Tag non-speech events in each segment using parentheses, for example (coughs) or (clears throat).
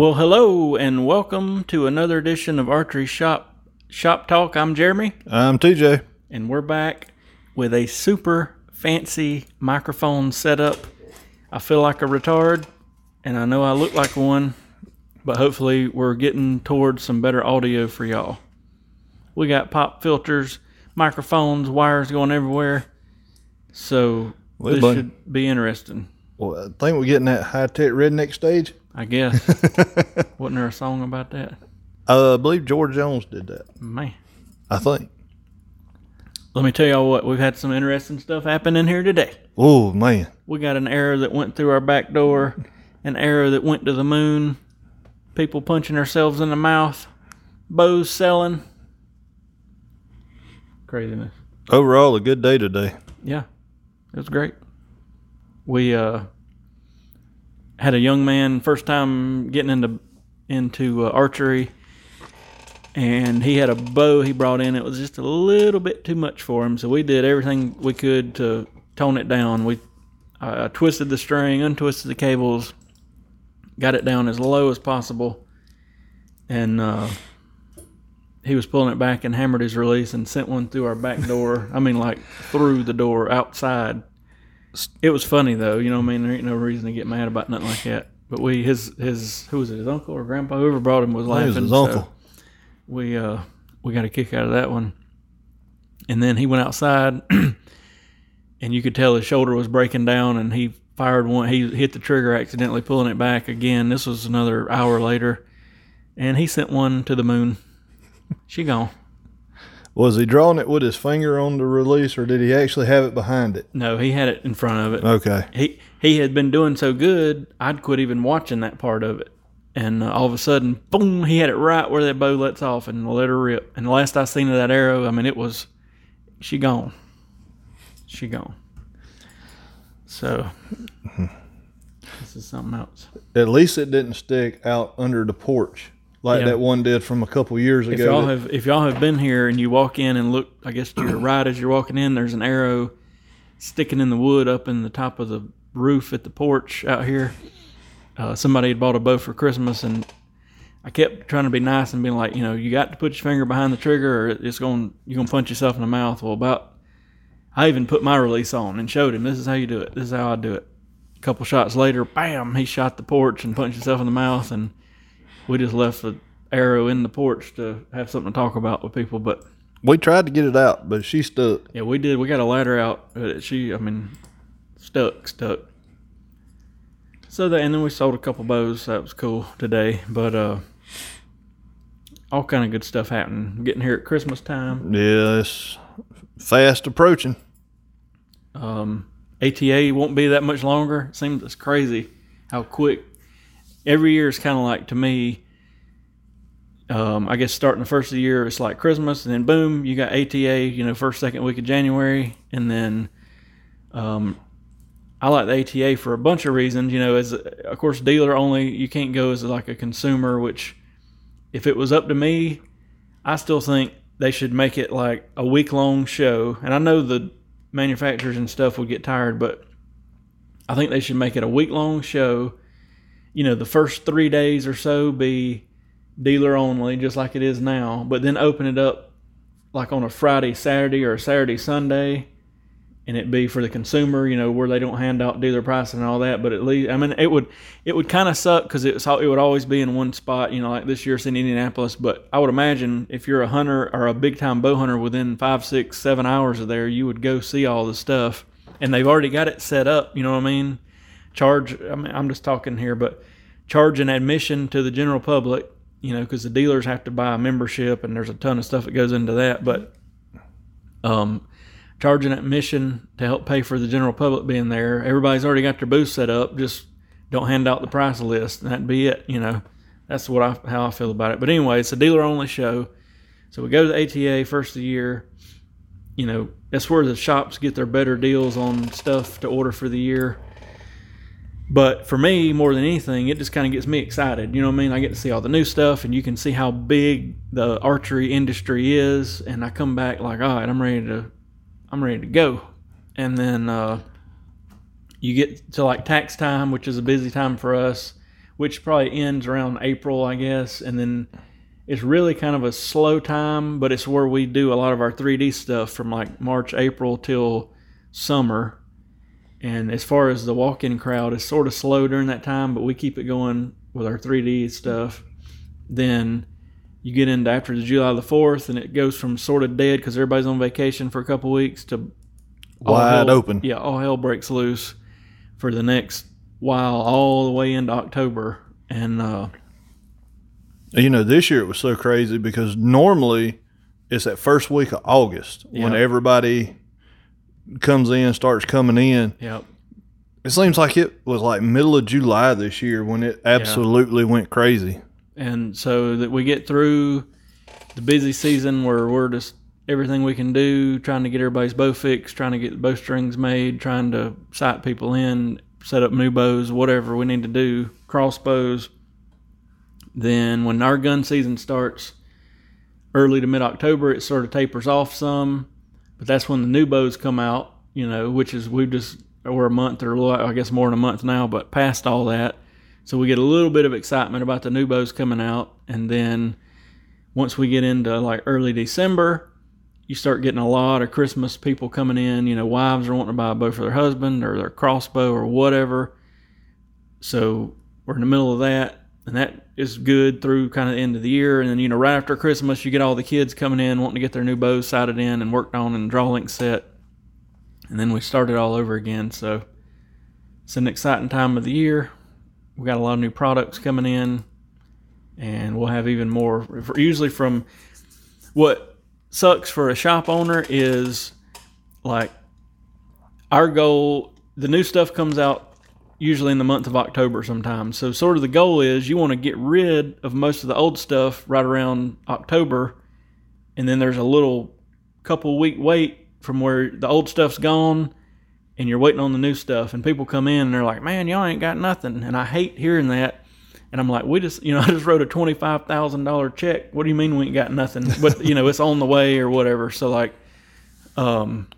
Well, hello and welcome to another edition of Archery Shack Shop Talk. I'm Jeremy, I'm TJ. and we're back with a super fancy microphone setup. I feel like a retard, and I know I look like one, but hopefully we're getting towards some better audio for y'all. We got pop filters, microphones, wires going everywhere, so Well, this buddy. should be interesting. Well, I think we're getting that high tech redneck stage. I guess. (laughs) Wasn't there a song about that? Uh, I believe George Jones did that. Man. I think. Let me tell y'all what, we've had some interesting stuff happen in here today. Oh man, We got an arrow that went through our back door, an arrow that went to the moon, people punching themselves in the mouth, bows selling. Craziness. overall a good day today. Yeah, it was great. We uh, had a young man first time getting into into uh, archery, and he had a bow he brought in. It was just a little bit too much for him, so we did everything we could to tone it down. We uh, twisted the string, untwisted the cables, got it down as low as possible, and uh, he was pulling it back and hammered his release and sent one through our back door. I mean, like through the door outside. It was funny though, you know. what I mean, there ain't no reason to get mad about nothing like that. But we, his, his, who was it? His uncle or grandpa? Whoever brought him was laughing. was his so uncle. we, uh, we got a kick out of that one. And then he went outside, (clears throat) and you could tell his shoulder was breaking down, and he fired one. He hit the trigger accidentally, pulling it back again. This was another hour later, and he sent one to the moon. She gone. Was he drawing it with his finger on the release, or did he actually have it behind it? No, he had it in front of it. Okay. He he had been doing so good, I'd quit even watching that part of it. And uh, all of a sudden, boom! He had it right where that bow lets off, and let her rip. And the last I seen of that arrow, I mean, it was she gone. She gone. So this is something else. At least it didn't stick out under the porch like Yeah. that one did from a couple years If ago. y'all that- have if y'all have been here and you walk in and look, I guess to your (clears throat) right as you're walking in, there's an arrow sticking in the wood up in the top of the roof at the porch out here. Uh, somebody had bought a bow for Christmas, and I kept trying to be nice and being like, you know, you got to put your finger behind the trigger, or it's going you're gonna punch yourself in the mouth. Well, about I even put my release on and showed him this is how you do it. This is how I do it. A couple shots later, bam, he shot the porch and punched himself in the mouth, and we just left the arrow in the porch to have something to talk about with people. But we tried to get it out, but she stuck. yeah, we did. We got a ladder out. But she, I mean, stuck, stuck. So that, and then we sold a couple bows. That was cool today. But uh, all kind of good stuff happening. Getting here at Christmas time. Yeah, it's fast approaching. Um, ATA won't be that much longer. It seems it's crazy how quick. Every year is kind of like to me. Um, I guess starting the first of the year, it's like Christmas, and then boom, you got ATA. You know, first second week of January, and then um, I like the ATA for a bunch of reasons. You know, as of course dealer only, you can't go as like a consumer. Which, if it was up to me, I still think they should make it like a week long show. And I know the manufacturers and stuff would get tired, but I think they should make it a week long show. You know, the first three days or so be dealer only, just like it is now, but then open it up like on a Friday, Saturday, or a Saturday, Sunday, and it be for the consumer. You know, where they don't hand out dealer pricing and all that. But at least, I mean, it would it would kind of suck because it's it would always be in one spot. You know, like this year's in Indianapolis. But I would imagine if you're a hunter or a big time bow hunter, within five, six, seven hours of there, you would go see all the stuff, and they've already got it set up. You know what I mean? Charge. I mean, I'm just talking here, but charge an admission to the general public. You know, because the dealers have to buy a membership, and there's a ton of stuff that goes into that. But um, charging admission to help pay for the general public being there. Everybody's already got their booth set up. Just don't hand out the price list, and that'd be it. You know, that's what I how I feel about it. But anyway, it's a dealer only show. So we go to the ATA first of the year. You know, that's where the shops get their better deals on stuff to order for the year. But for me, more than anything, it just kind of gets me excited. You know what I mean? I get to see all the new stuff, and you can see how big the archery industry is. And I come back like, all right, I'm ready to, I'm ready to go. And then uh, you get to like tax time, which is a busy time for us. which probably ends around April, I guess, and then it's really kind of a slow time, but it's where we do a lot of our 3D stuff from like March, April till summer. And as far as the walk-in crowd, it's sort of slow during that time, but we keep it going with our 3D stuff. Then you get into after the July the 4th, and it goes from sort of dead because everybody's on vacation for a couple weeks to Wide hell- open. Yeah, all hell breaks loose for the next while, all the way into October. And uh, You know, this year it was so crazy because normally it's that first week of August when everybody comes in, starts coming in. yeah, It seems like it was like middle of July this year when it absolutely went crazy. and so that we get through the busy season where we're just everything we can do, trying to get everybody's bow fixed, trying to get the bow strings made, trying to sight people in, set up new bows, whatever we need to do, crossbows. Then when our gun season starts, early to mid October, it sort of tapers off some, but that's when the new bows come out. You know, which is we just we're a month or a little, I guess more than a month now, but past all that, so we get a little bit of excitement about the new bows coming out, and then once we get into like early December, you start getting a lot of Christmas people coming in. You know, wives are wanting to buy a bow for their husband or their crossbow or whatever. So we're in the middle of that, and that is good through kind of the end of the year. And then you know, right after Christmas, you get all the kids coming in wanting to get their new bows sighted in and worked on and draw length set, and then we start it all over again. So it's an exciting time of the year. We got a lot of new products coming in, and we'll have even more. Usually, from what sucks for a shop owner is like our goal. The new stuff comes out usually in the month of October sometimes. So, sort of the goal is you want to get rid of most of the old stuff right around October, and then there's a little couple week wait from where the old stuff's gone and you're waiting on the new stuff and people come in and they're like man y'all ain't got nothing and i hate hearing that and i'm like we just you know (laughs) i just wrote a $25000 check. What do you mean we ain't got nothing? But you know it's on the way or whatever. So like um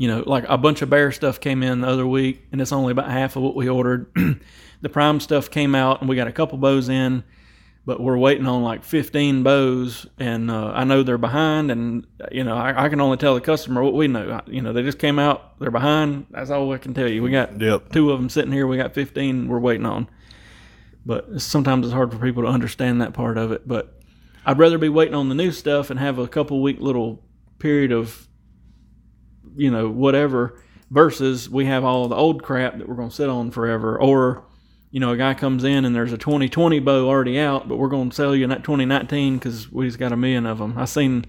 you know like a bunch of bear stuff came in the other week and it's only about half of what we ordered. (clears throat) The prime stuff came out and we got a couple bows in but we're waiting on like 15 bows and uh, i know they're behind and you know I, I can only tell the customer what we know. I- you know they just came out they're behind that's all i can tell you. We got Yep. two of them sitting here we got 15 we're waiting on. But sometimes it's hard for people to understand that part of it but i'd rather be waiting on the new stuff and have a couple week little period of you know whatever versus we have all the old crap that we're going to sit on forever. Or you know a guy comes in and there's a 2020 bow already out but we're going to sell you that 2019 because we just got a million of them i seen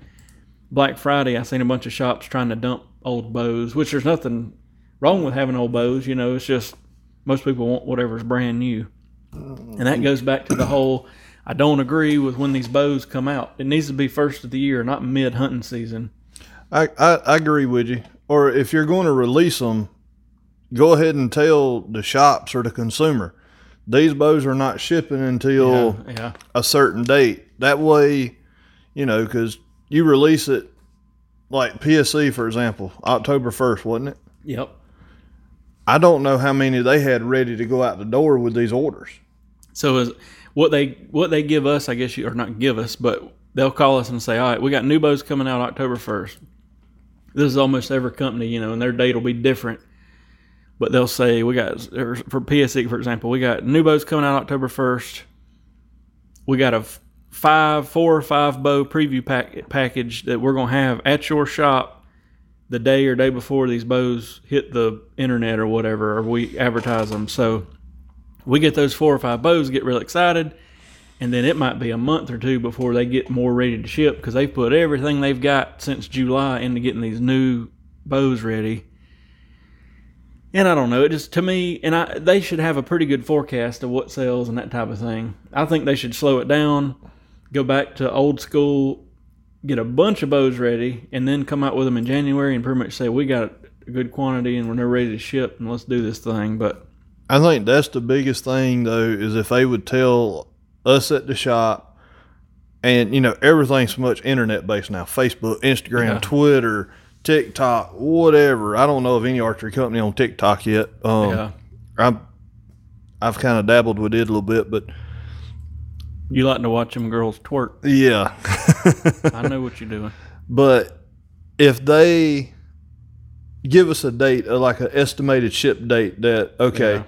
black friday i seen a bunch of shops trying to dump old bows which there's nothing wrong with having old bows you know it's just most people want whatever's brand new. And that goes back to the whole i don't agree with when these bows come out. It needs to be first of the year not mid hunting season I, I, I agree with you. Or if you're going to release them, go ahead and tell the shops or the consumer these bows are not shipping until yeah, yeah. a certain date. That way, you know, because you release it like PSE, for example, October 1st, wasn't it? yep I don't know how many they had ready to go out the door with these orders. So is what they what they give us, I guess you or not give us, but they'll call us and say, "All right, we got new bows coming out October first. This is almost every company, you know, and their date will be different. But they'll say we got for PSE, for example, we got new bows coming out October first. We got a five, four or five bow preview pack, package that we're gonna have at your shop the day or day before these bows hit the internet or whatever, or we advertise them. So we get those four or five bows, get real excited, and then it might be a month or two before they get more ready to ship because they've put everything they've got since July into getting these new bows ready. And I don't know, it just to me, and I they should have a pretty good forecast of what sells and that type of thing. I think they should slow it down, go back to old school, get a bunch of bows ready, and then come out with them in January and pretty much say we got a good quantity and we're now ready to ship and let's do this thing. But I think that's the biggest thing though is if they would tell us at the shop and you know everything's so much internet based now Facebook Instagram Yeah. Twitter TikTok whatever I don't know of any archery company on TikTok yet um, yeah, I'm I've kind of dabbled with it a little bit, but You like to watch them girls twerk. yeah. I know what you're doing. (laughs) But if they give us a date, uh, like an estimated ship date, that okay, Yeah.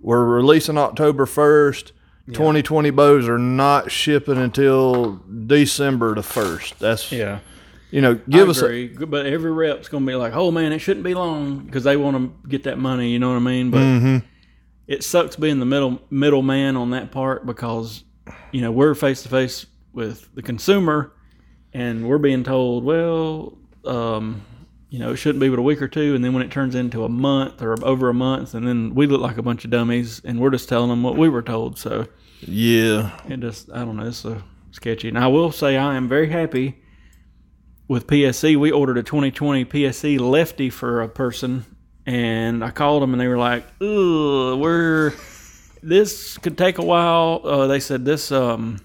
we're releasing October first. 2020 bows are not shipping until December the first. That's Yeah. you know, give us a, but every rep's gonna be like, "Oh man, it shouldn't be long," because they want to get that money. You know what I mean? But Mhm. it sucks being the middle middleman on that part because you know we're face to face with the consumer, and we're being told, "Well, um, you know, it shouldn't be but a week or two. and then when it turns into a month or over a month, and then we look like a bunch of dummies, and we're just telling them what we were told. So yeah. it just I don't know, it's so sketchy. And I will say I am very happy with PSE. We ordered a 2020 PSE lefty for a person, and I called them and they were like, "Ugh, we're this could take a while." Uh, they said this um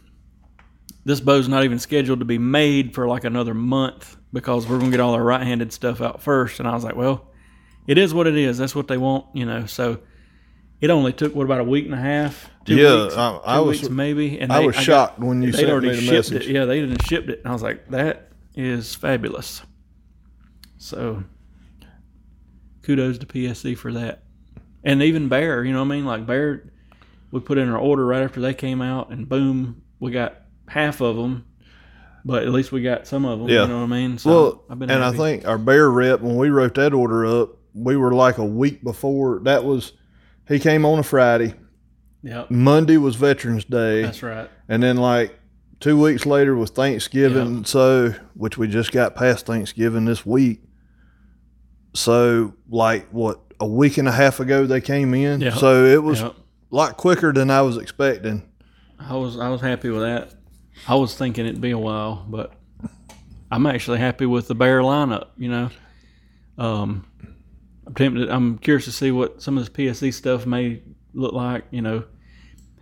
this bow's not even scheduled to be made for like another month because we're gonna get all our right-handed stuff out first. And I was like, "Well, it is what it is. That's what they want, you know." So. It only took what about a week and a half? Two Yeah, weeks, I- I two was- weeks maybe. And I was got- shocked when you said sent already me the shipped message. it. Yeah, they didn't shipped it. And I was like, that is fabulous. So kudos to PSE for that. And even Bear, you know what I mean? Like Bear, we put in our order right after they came out, and boom, we got half of them. But at least we got some of them. Yeah. You know what I mean? So Well, I've been and I think our bear rep when we wrote that order up, we were like a week before. That was he came on a Friday. Yep, Monday was Veterans Day, that's right. and then like two weeks later was Thanksgiving. So, which we just got past Thanksgiving this week. So, like what a week and a half ago they came in. Yeah. So it was Yep. a lot quicker than I was expecting. I was I was happy with that. I was thinking it'd be a while, but I'm actually happy with the Bear lineup. You know, um, I'm tempted. I'm curious to see what some of this PSE stuff may look like. You know,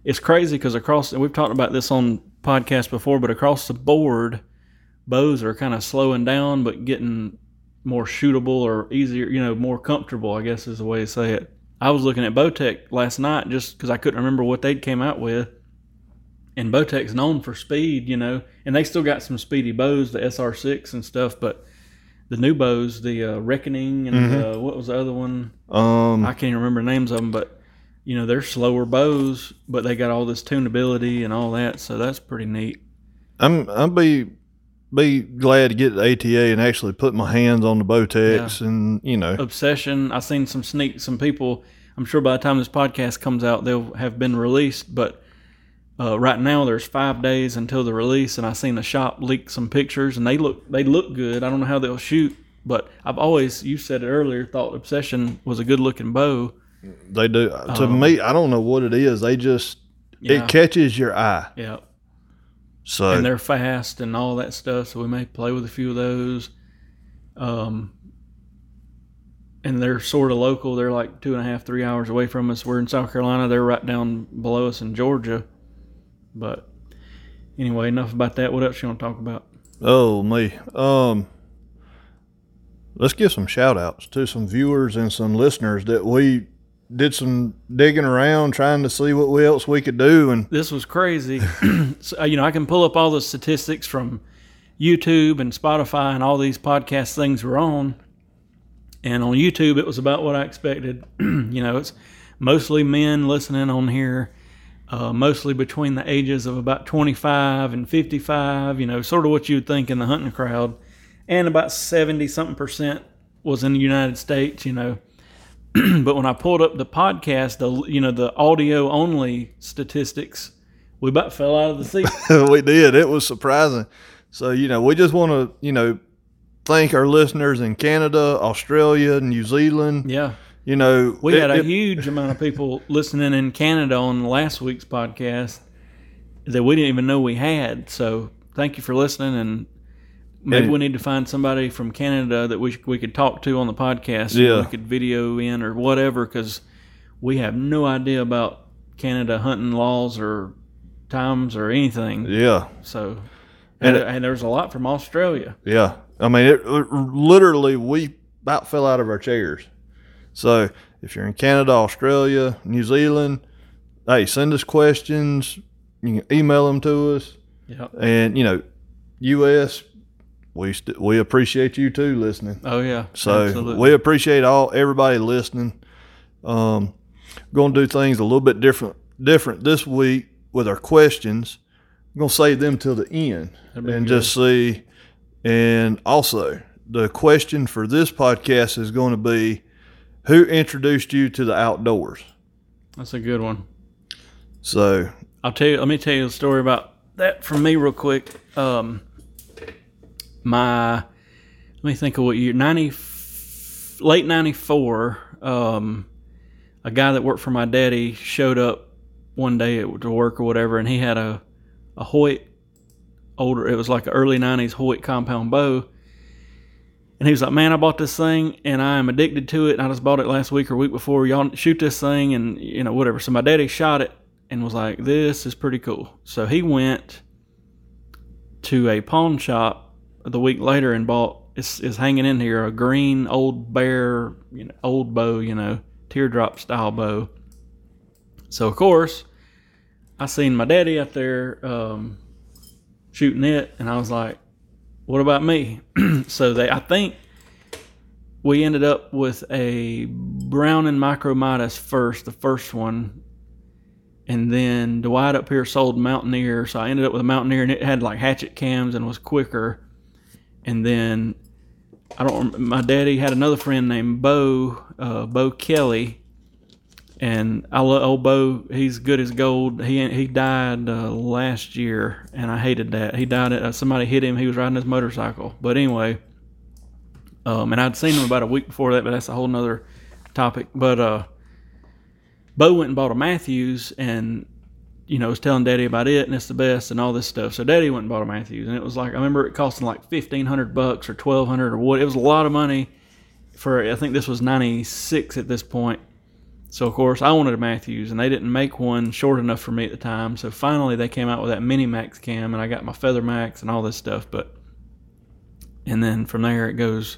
it's crazy because across and we've talked about this on podcast before, but across the board, bows are kind of slowing down, but getting more shootable or easier. You know, more comfortable. I guess is the way to say it. I was looking at Bowtech last night just because I couldn't remember what they'd came out with and Bowtech's known for speed, you know, and they still got some speedy bows, the SR6 and stuff, but the new bows, the uh, Reckoning and uh, what was the other one? Um, I can't remember the names of them, but you know, they're slower bows, but they got all this tunability and all that, so that's pretty neat. I'm I'll be be glad to get the ATA and actually put my hands on the Bowtechs and you know Obsession, I've seen some sneak, some people. I'm sure by the time this podcast comes out, they'll have been released, but. Uh, right now, there's five days until the release, and I seen the shop leak some pictures, and they look they look good. I don't know how they'll shoot, but I've always you said it earlier thought Obsession was a good looking bow. they do. To Um, me, I don't know what it is. They just Yeah, it catches your eye. yeah, So and they're fast and all that stuff. So we may play with a few of those. Um, and they're sort of local. They're like two and a half, three hours away from us. We're in South Carolina. They're right down below us in Georgia. But anyway, enough about that. What else you want to talk about? oh me, um, let's give some shout outs to some viewers and some listeners that we did some digging around trying to see what else we could do and this was crazy. (clears throat) so, you know, I can pull up all the statistics from YouTube and Spotify and all these podcast things we're on. And on YouTube, it was about what I expected. (clears throat) you know, it's mostly men listening on here, uh, mostly between the ages of about 25 and 55, you know, sort of what you'd think in the hunting crowd. And about 70 something percent was in the United States, you know. (clears throat) but when I pulled up the podcast, the you know the audio only statistics, we about fell out of the seat. (laughs) we did. It was surprising. So, you know, we just want to, you know, thank our listeners in Canada, Australia, New Zealand. yeah, You know, we it- had a it- huge amount of people listening in Canada on last week's podcast that we didn't even know we had. So thank you for listening, and maybe And- we need to find somebody from Canada that we we could talk to on the podcast. Yeah. we could video in or whatever because we have no idea about Canada hunting laws or times or anything. yeah, So, And and, and there's a lot from Australia. yeah. I mean, it, it- literally, we about fell out of our chairs. So, if you're in Canada, Australia, New Zealand, hey, send us questions. You can email them to us, Yep. and you know, U.S. We st- we appreciate you too listening. Oh yeah. So Absolutely. we appreciate all everybody listening. Um, going to do things a little bit different different this week with our questions. I'm going to save them till the end and good. just see. And also, the question for this podcast is going to be, who introduced you to the outdoors? That's a good one. So I'll tell you. Let me tell you a story about that from me real quick. Um, my let me think of what year ninety late ninety four. Um, a guy that worked for my daddy showed up one day at, to work or whatever, and he had a a Hoyt older. It was like an early nineties Hoyt compound bow. And he was like, "Man, I bought this thing, and I am addicted to it. And I just bought it last week or week before. Y'all shoot this thing, and you know whatever." So my daddy shot it and was like, "This is pretty cool." So he went to a pawn shop the week later and bought. It's, is hanging in here a green old bear, you know, old bow, you know, teardrop style bow. So of course, I seen my daddy out there um, shooting it, and I was like, "What about me?" (clears throat) so they, I think, we ended up with a Browning Micro Midas first, the first one, and then Dwight up here sold Mountaineer, so I ended up with a Mountaineer, and it had like hatchet cams and was quicker. And then I don't. My daddy had another friend named Bo, uh, Bo Kelly, and I love old Bo. He's good as gold. He he died uh, last year, and I hated that. He died. Uh, somebody hit him. He was riding his motorcycle. But anyway, um, and I'd seen him about a week before that, but that's a whole nother topic. But uh, Bo went and bought a Mathews, and you know was telling Daddy about it, and it's the best, and all this stuff. So Daddy went and bought a Mathews, and it was like I remember it costing like fifteen hundred bucks or twelve hundred or what. It was a lot of money for. I think this was ninety six at this point. So of course I wanted a Mathews, and they didn't make one short enough for me at the time. So finally they came out with that Mini Max cam, and I got my Feather Max and all this stuff. But and then from there it goes.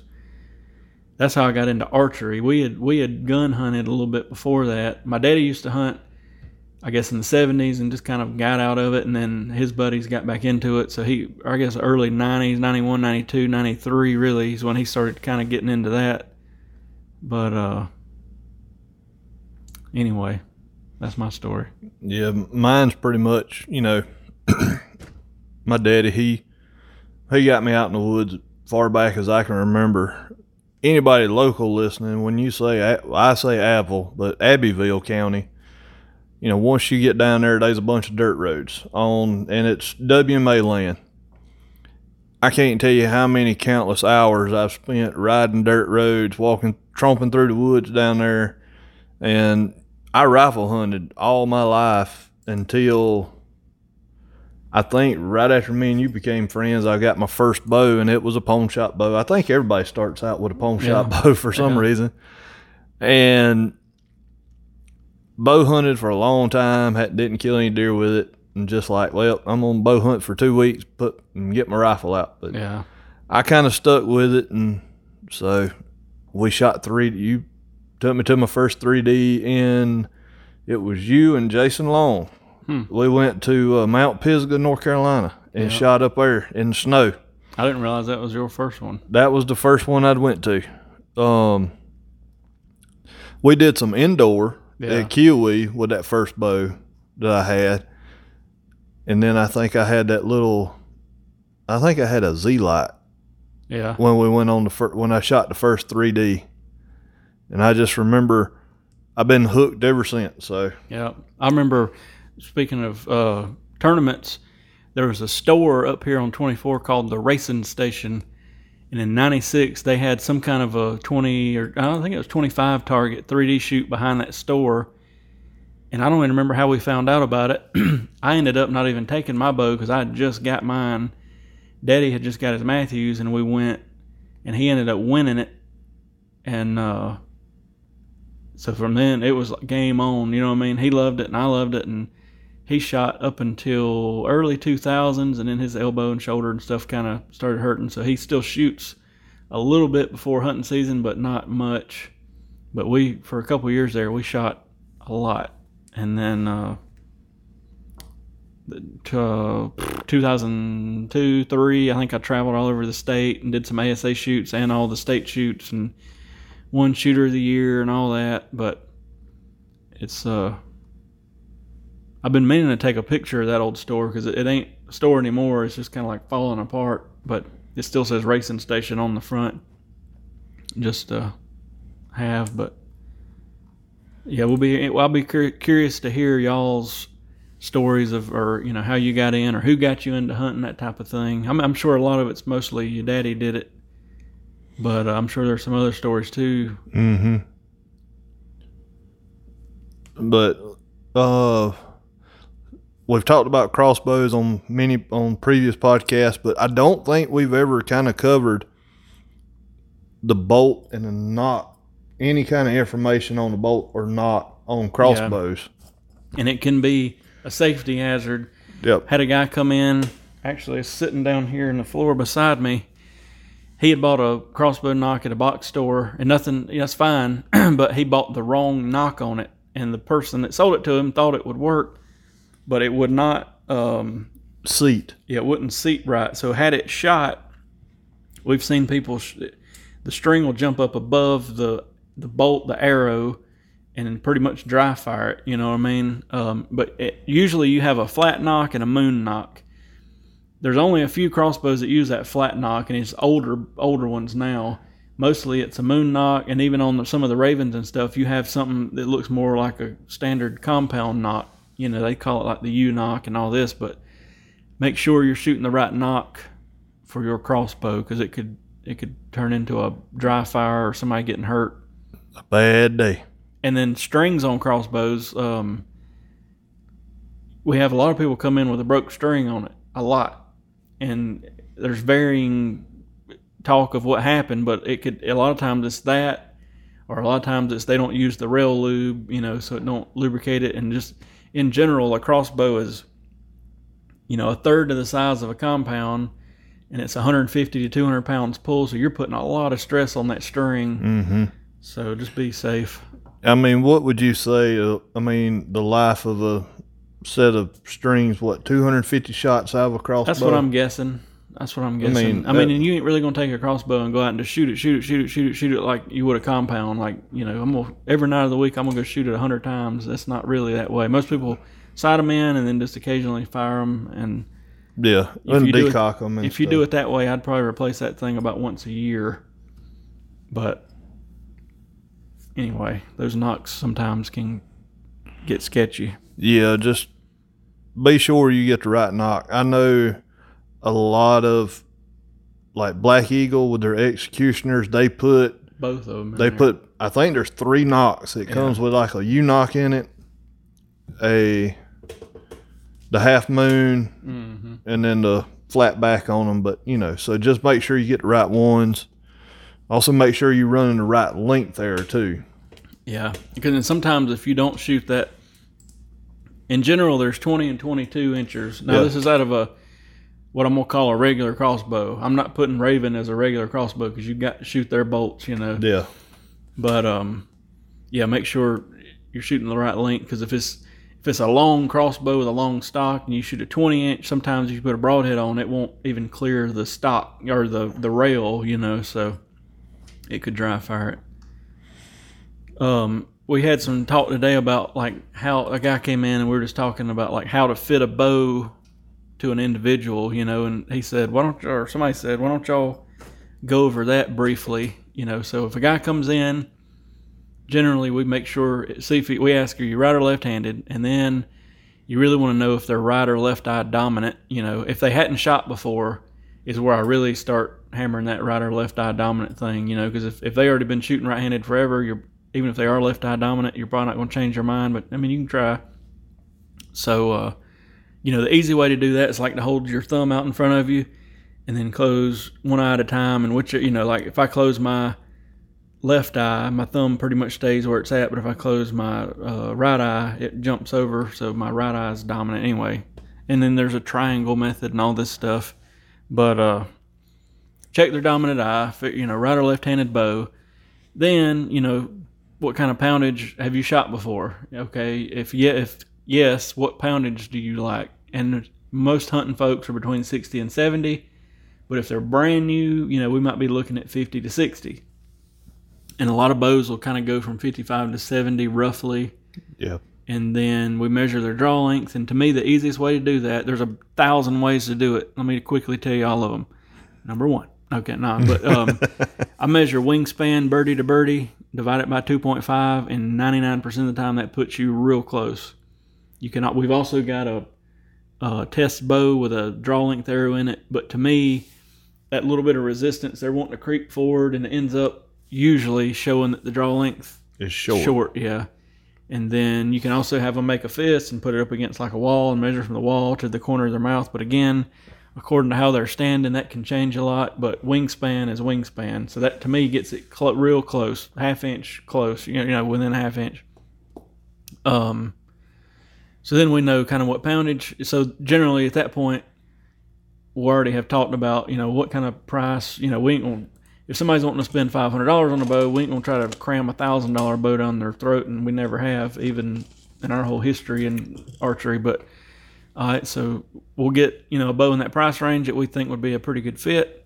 That's how I got into archery. We had we had gun hunted a little bit before that. My daddy used to hunt, I guess in the '70s, and just kind of got out of it. And then his buddies got back into it. So he, I guess, early '90s, '91, '92, '93, really is when he started kind of getting into that. But uh, anyway, that's my story. Yeah, mine's pretty much, you know, (coughs) my daddy, he he got me out in the woods far back as I can remember. Anybody local listening, when you say I say Apple, but Abbeville County, you know, once you get down there, there's a bunch of dirt roads on, and it's WMA land. I can't tell you how many countless hours I've spent riding dirt roads, walking, tromping through the woods down there, and I rifle hunted all my life until I think right after me and you became friends, I got my first bow, and it was a pawn shop bow. I think everybody starts out with a pawn shop bow for some Yeah. reason, and bow hunted for a long time. Had, didn't kill any deer with it, and just like, well, I'm gonna bow hunt for two weeks, put and get my rifle out. But Yeah, I kind of stuck with it, and so we shot three. You took me to my first 3D in. It was you and Jason Long. Hmm. We went to uh, Mount Pisgah, North Carolina, and Yeah. shot up there in the snow. I didn't realize that was your first one. That was the first one I'd went to. Um, we did some indoor Yeah. at Kiwi with that first bow that I had, and then I think I had that little. I think I had a Z light Yeah, when we went on the fir- when I shot the first 3D, and I just remember I've been hooked ever since. So Yeah, I remember. Speaking of uh, tournaments, there was a store up here on 24 called the Racing Station, and in '96 they had some kind of a 20 or I don't think it was 25 target 3D shoot behind that store. And I don't even remember how we found out about it. (clears throat) I ended up not even taking my bow because I just got mine. Daddy had just got his Mathews, and we went, and he ended up winning it. And uh, so from then it was like game on. You know what I mean? He loved it, and I loved it, and he shot up until early 2000s, and then his elbow and shoulder and stuff kind of started hurting. So he still shoots a little bit before hunting season, but not much. But we for a couple years there, we shot a lot. and then uh, uh, 2002, three, I think I traveled all over the state and did some ASA shoots and all the state shoots and one shooter of the year and all that. But it's uh, I've been meaning to take a picture of that old store because it, it ain't a store anymore. It's just kind of like falling apart, but it still says racing station on the front. Just uh, have, but yeah, we'll be. I'll be cur- curious to hear y'all's stories of, or you know, how you got in, or who got you into hunting, that type of thing. I'm, I'm sure a lot of it's mostly your daddy did it, but uh, I'm sure there's some other stories too. Mm-hmm. But uh, we've talked about crossbows on many on previous podcasts, but I don't think we've ever kind of covered the bolt and the knot, any kind of information on the bolt or not on crossbows. And it can be a safety hazard. Yep. Had a guy come in, actually sitting down here in the floor beside me. He had bought a crossbow nock at a box store, and nothing. That's fine, (clears throat) but he bought the wrong nock on it, and the person that sold it to him thought it would work, but it would not. Um, Seat. yeah, it wouldn't seat right. So had it shot, we've seen people. Sh- the string will jump up above the the bolt, the arrow, and pretty much dry fire it. You know what I mean? Um, but it, usually you have a flat nock and a moon nock. There's only a few crossbows that use that flat nock, and it's older older ones now. Mostly it's a moon nock, and even on the, some of the Ravins and stuff, you have something that looks more like a standard compound nock. You know, they call it like the U nock and all this, but make sure you're shooting the right nock for your crossbow because it could it could turn into a dry fire or somebody getting hurt A bad day. and then strings on crossbows. Um, we have a lot of people come in with a broke string on it, a lot, and there's varying talk of what happened, but it could a lot of times it's that, or a lot of times it's they don't use the rail lube, you know, so it don't lubricate it, and just in general, a crossbow is, you know, a third of the size of a compound. And it's 150 to 200 pounds pull, so you're putting a lot of stress on that string. Mm-hmm. So just be safe. I mean, what would you say? Uh, I mean, the life of a set of strings, what, 250 shots out of a crossbow? That's what I'm guessing. That's what I'm guessing. I mean, I mean, that- and you ain't really gonna take a crossbow and go out and just shoot it, shoot it, shoot it, shoot it, shoot it like you would a compound. Like you know, I'm gonna every night of the week I'm gonna go shoot it a hundred times. That's not really that way. Most people sight them in and then just occasionally fire them. And Yeah, and do it- decock them. If you do it that way, I'd probably replace that thing about once a year. But anyway, those nocks sometimes can get sketchy. Yeah, just be sure you get the right nock. I know a lot of like Black Eagle with their executioners, they put Both of them. they put I think there's three nocks. It comes with like a U nock in it, a the half moon, hmm and then the flat back on them. But you know, so just make sure you get the right ones. Also, make sure you're running the right length there too. Yeah, because then sometimes if you don't shoot that, in general, there's 20 and 22 inches. Now Yeah. this is out of a what I'm gonna call a regular crossbow. I'm not putting Ravin as a regular crossbow because you got to shoot their bolts, you know. Yeah, But um, yeah, make sure you're shooting the right length because if it's if it's a long crossbow with a long stock and you shoot a 20 inch, sometimes if you put a broadhead on, it won't even clear the stock or the the rail, you know. So it could dry fire it. Um, we had some talk today about like how a guy came in and we were just talking about like how to fit a bow to an individual, you know, and he said, why don't, or somebody said, why don't y'all go over that briefly, you know? So if a guy comes in, generally we make sure, see if he, we ask, are you right or left handed? And then you really want to know if they're right or left eye dominant, you know, if they hadn't shot before is where I really start hammering that right or left eye dominant thing, you know, because if, if they already been shooting right handed forever, you're, even if they are left eye dominant, you're probably not going to change your mind, but I mean, you can try. So, uh, you know, the easy way to do that is like to hold your thumb out in front of you and then close one eye at a time. And which, you know, like if I close my left eye, my thumb pretty much stays where it's at. But if I close my uh, right eye, it jumps over. So my right eye is dominant anyway. And then there's a triangle method and all this stuff. But uh, check their dominant eye, you know, right or left handed bow. Then, you know, what kind of poundage have you shot before? Okay, if yeah, if yes, what poundage do you like? And most hunting folks are between 60 and 70, but if they're brand new, you know, we might be looking at 50 to 60. And a lot of bows will kind of go from 55 to 70 roughly. Yeah. And then we measure their draw length. And to me, the easiest way to do that, there's a thousand ways to do it. Let me quickly tell you all of them. Number one, okay, no, nah, but um, I measure wingspan birdie to birdie, divide it by 2.5, and 99% of the time that puts you real close. You cannot. We've also got a, a test bow with a draw length arrow in it, but to me, that little bit of resistance, they're wanting to creep forward, and it ends up usually showing that the draw length is short. Short, yeah. And then you can also have them make a fist and put it up against like a wall and measure from the wall to the corner of their mouth. But again, according to how they're standing, that can change a lot. But wingspan is wingspan, so that to me gets it cl- real close, half inch close. You know, you know, within a half inch. Um. So then we know kind of what poundage. So generally at that point, we already have talked about you know what kind of price. You know, we ain't gonna if somebody's wanting to spend five hundred dollars on a bow, we ain't gonna try to cram a thousand dollar bow down their throat, and we never have, even in our whole history in archery. But all right, so we'll get you know a bow in that price range that we think would be a pretty good fit.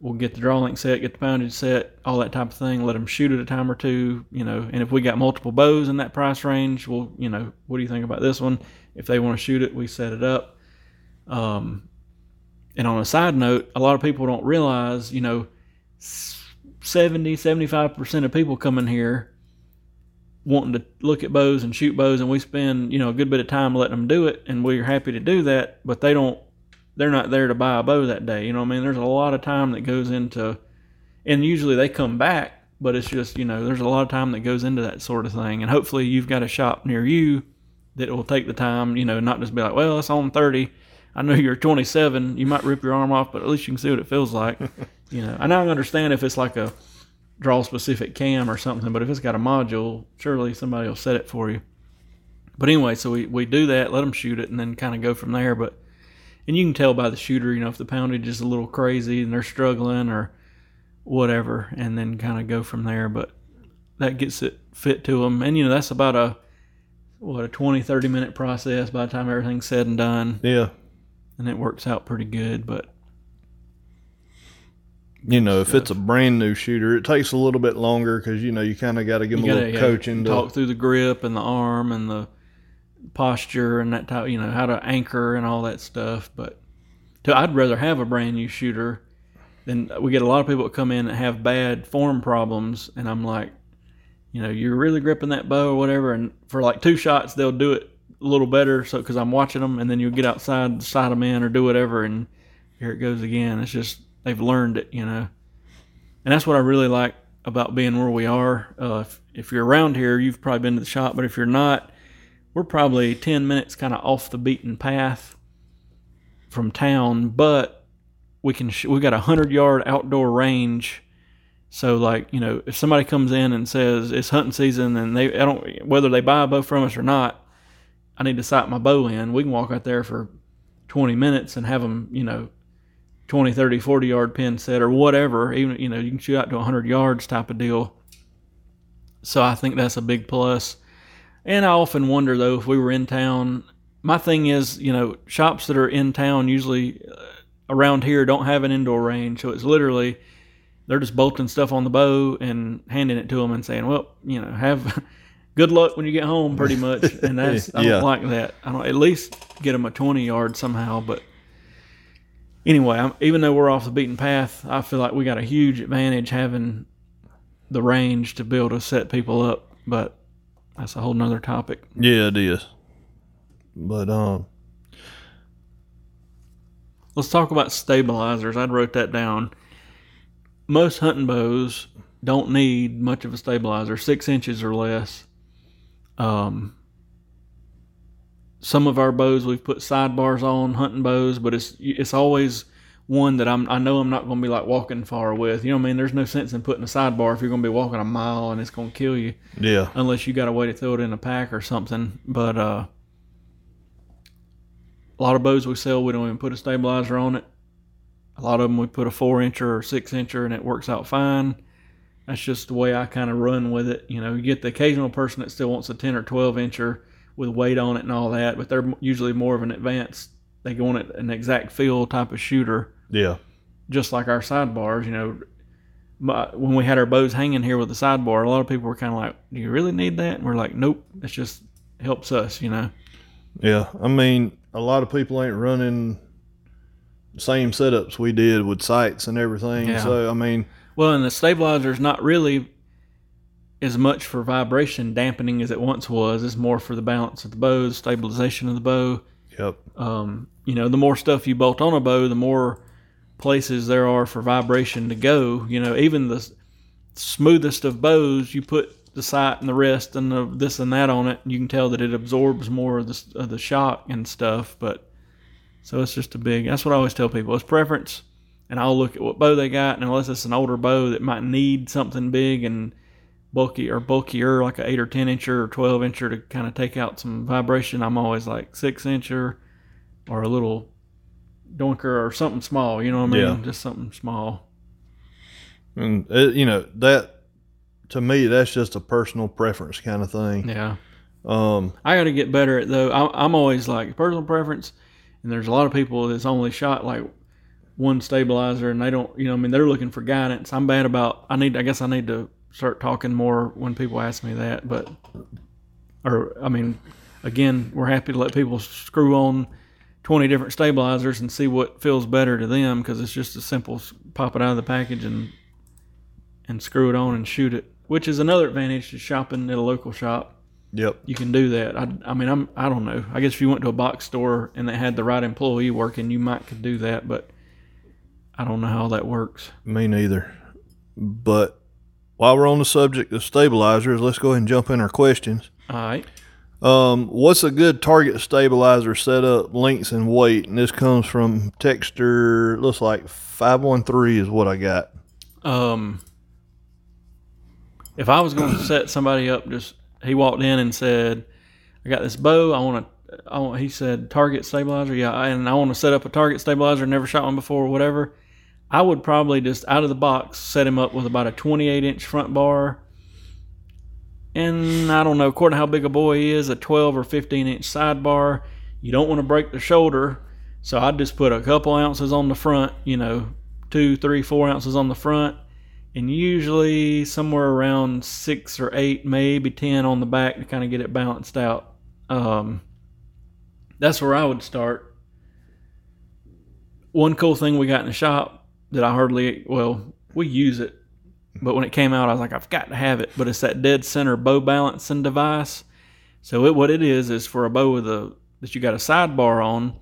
We'll get the draw length set, get the poundage set, all that type of thing. Let them shoot it a time or two, you know. And if we got multiple bows in that price range, we'll you know what do you think about this one? If they want to shoot it, we set it up. Um, and on a side note, a lot of people don't realize, you know 70, 75% of people coming here wanting to look at bows and shoot bows and we spend, you know, a good bit of time letting them do it and we're happy to do that, but they don't they're not there to buy a bow that day. You know I mean? There's a lot of time that goes into and usually they come back, but it's just, you know, there's a lot of time that goes into that sort of thing. And hopefully you've got a shop near you that will take the time, you know, not just be like, well, it's on 30. I know you're 27. You might rip your arm off, but at least you can see what it feels like. (laughs) You know, I now understand if it's like a draw a specific cam or something, but if it's got a module, surely somebody will set it for you. But anyway, so we, we do that, let them shoot it, and then kind of go from there. But and you can tell by the shooter, you know, if the poundage is a little crazy and they're struggling or whatever, and then kind of go from there. But that gets it fit to them, and you know that's about a what a 20 30 minute process by the time everything's said and done Yeah. and it works out pretty good but You know, if it's a brand new shooter, it takes a little bit longer because you know you kind of got to give them you a gotta little yeah, coaching. To, talk through the grip and the arm and the posture and that type you know how to anchor and all that stuff but to, i'd rather have a brand new shooter than we get a lot of people that come in that have bad form problems and i'm like you know you're really gripping that bow or whatever and for like two shots they'll do it a little better so because i'm watching them and then you'll get outside the side them in or do whatever and here it goes again it's just they've learned it you know? And that's what i really like about being where we are. Uh, if, if you're around here you've probably been to the shop but if you're not we're probably 10 minutes kind of off the beaten path from town but we can sh- we got a 100 yard outdoor range. So like you know if somebody comes in and says it's hunting season and they i don't whether they buy a bow from us or not i need to sight my bow in. We can walk out there for 20 minutes and have them you know 20 30 40 yard pin set or whatever even you know you can shoot out to 100 yards type of deal so i think that's a big plus. and I often wonder though if we were in town. My thing is, you know, shops that are in town usually uh, around here don't have an indoor range, so it's literally they're just bolting stuff on the bow and handing it to them and saying, "Well, you know, have (laughs) good luck when you get home," pretty much. And that's I don't (laughs) like that. I don't at least get them a twenty yard somehow. But anyway, I'm, even though we're off the beaten path, I feel like we got a huge advantage having the range to be able to set people up. But that's a whole nother topic. yeah, it is. But um, Let's talk about stabilizers. I wrote that down. Most hunting bows don't need much of a stabilizer, six inches or less. Um, some of our bows we've put sidebars on hunting bows, but it's it's always one that I'm I know I'm not going to be like walking far with. You know what I mean? There's no sense in putting a sidebar if you're going to be walking a mile and it's going to kill you yeah, unless you got a way to throw it in a pack or something. But uh, a lot of bows we sell, we don't even put a stabilizer on it. A lot of them we put a four incher or six incher, and it works out fine. That's just the way I kind of run with it. You know, you get the occasional person that still wants a 10 or 12 incher with weight on it and all that, but they're usually more of an advanced. They go on it an exact feel type of shooter, Yeah. just like our sidebars. You know, my, when we had our bows hanging here with the sidebar, a lot of people were kind of like, "Do you really need that?" And we're like, "Nope, it just helps us." You know. Yeah. I mean, a lot of people ain't running same setups we did with sights and everything. Yeah. So, I mean, Well, and the stabilizer is not really as much for vibration dampening as it once was. It's more for the balance of the bow, the stabilization of the bow. yep. Um, you know, the more stuff you bolt on a bow, the more places there are for vibration to go. You know, even the smoothest of bows, you put the sight and the rest and the this and that on it, and you can tell that it absorbs more of the of the shock and stuff. But so it's just a big. That's what I always tell people. It's preference, and I'll look at what bow they got, and unless it's an older bow that might need something big and bulky or bulkier, like an eight or ten incher or twelve incher to kind of take out some vibration, I'm always like six incher or a little doinker or something small. You know what I mean? Yeah. Just something small. And, uh, you know, that, to me, that's just a personal preference kind of thing. Yeah. Um, I got to get better at though. I, I'm always like personal preference, and there's a lot of people that's only shot like one stabilizer, and they don't. You know, I mean, they're looking for guidance. I'm bad about. I need. I guess I need to start talking more when people ask me that. But, or I mean, again, we're happy to let people screw on 20 different stabilizers and see what feels better to them because it's just as simple as pop it out of the package and and screw it on and shoot it, which is another advantage to shopping at a local shop yep. you can do that. I, I mean, I'm I don't know. I guess if you went to a box store and they had the right employee working, you might could do that, but I don't know how that works. Me neither. But while we're on the subject of stabilizers, let's go ahead and jump in our questions. All right. Um, what's a good target stabilizer setup, length, and weight? And this comes from Texture. Looks like five one three is what I got. Um, if I was going to set somebody up, just he walked in and said, "I got this bow. I want to." I want, he said, "Target stabilizer." Yeah, and I want to set up a target stabilizer. Never shot one before, or whatever. I would probably just out of the box set him up with about a 28 inch front bar, and I don't know, according to how big a boy he is, a 12 or 15 inch sidebar. You don't want to break the shoulder, so I'd just put a couple ounces on the front. You know, two, three, four ounces on the front, and usually somewhere around six or eight, maybe ten on the back to kind of get it balanced out. Um, that's where I would start. One cool thing we got in the shop that I hardly, well, we use it, but when it came out, I was like, I've got to have it. But it's that dead center bow balancing device. So it, what it is is for a bow with a that you got a sidebar on,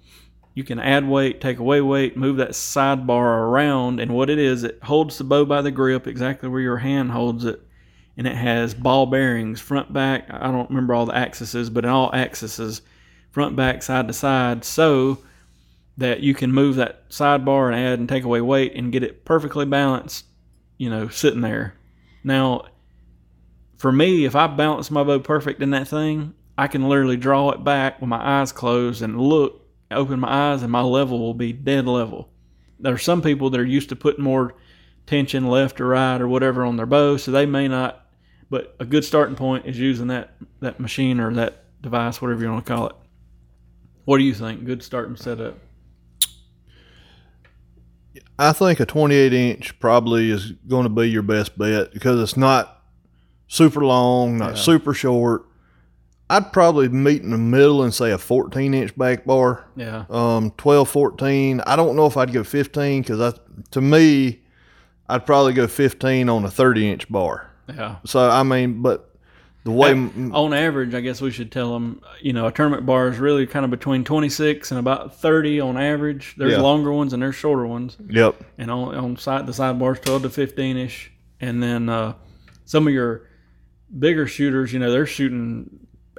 you can add weight, take away weight, move that sidebar around, and what it is, it holds the bow by the grip exactly where your hand holds it, and it has ball bearings, front, back. I don't remember all the axes, but in all axes, front, back, side to side, so that you can move that sidebar and add and take away weight and get it perfectly balanced, you know, sitting there. Now, for me, if I balance my bow perfect in that thing, I can literally draw it back with my eyes closed and look, open my eyes, and my level will be dead level. There are some people that are used to putting more tension left or right or whatever on their bow, so they may not. But a good starting point is using that that machine or that device, whatever you want to call it. What do you think? Good starting setup. I think a 28 inch probably is going to be your best bet because it's not super long, not Yeah. super short. I'd probably meet in the middle and say a 14 inch back bar. Yeah, Um, 12, 14. I don't know if I'd go 15 because I, to me, I'd probably go 15 on a 30 inch bar. yeah. So I mean, but the way m- On average, I guess we should tell them, you know, a tournament bar is really kind of between 26 and about 30 on average. There's Yeah. longer ones and there's shorter ones. yep, and on on side the sidebars 12 to 15 ish and then uh, some of your bigger shooters you know they're shooting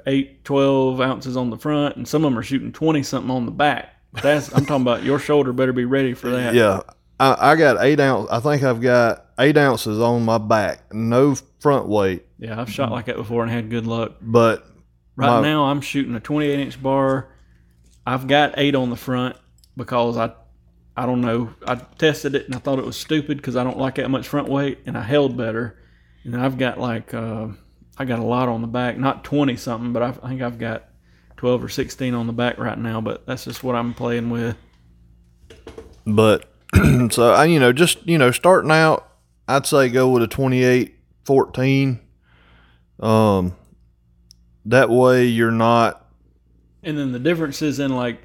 8 12 ounces on the front and some of them are shooting 20 something on the back that's i'm talking about your shoulder better be ready for that yeah. I, I got eight ounce. I think I've got eight ounces on my back, no front weight, yeah i've shot like that before and had good luck but right My- now i'm shooting a 28 inch bar i've got 8 on the front because i i don't know i tested it and i thought it was stupid because i don't like that much front weight and i held better And I've got like uh, I got a lot on the back, not twenty something, but I've, I think I've got twelve or sixteen on the back right now. But that's just what I'm playing with. But (clears throat) so I, you know, just you know, starting out, I'd say go with a 28 14. Um, that way you're not. And then the differences in like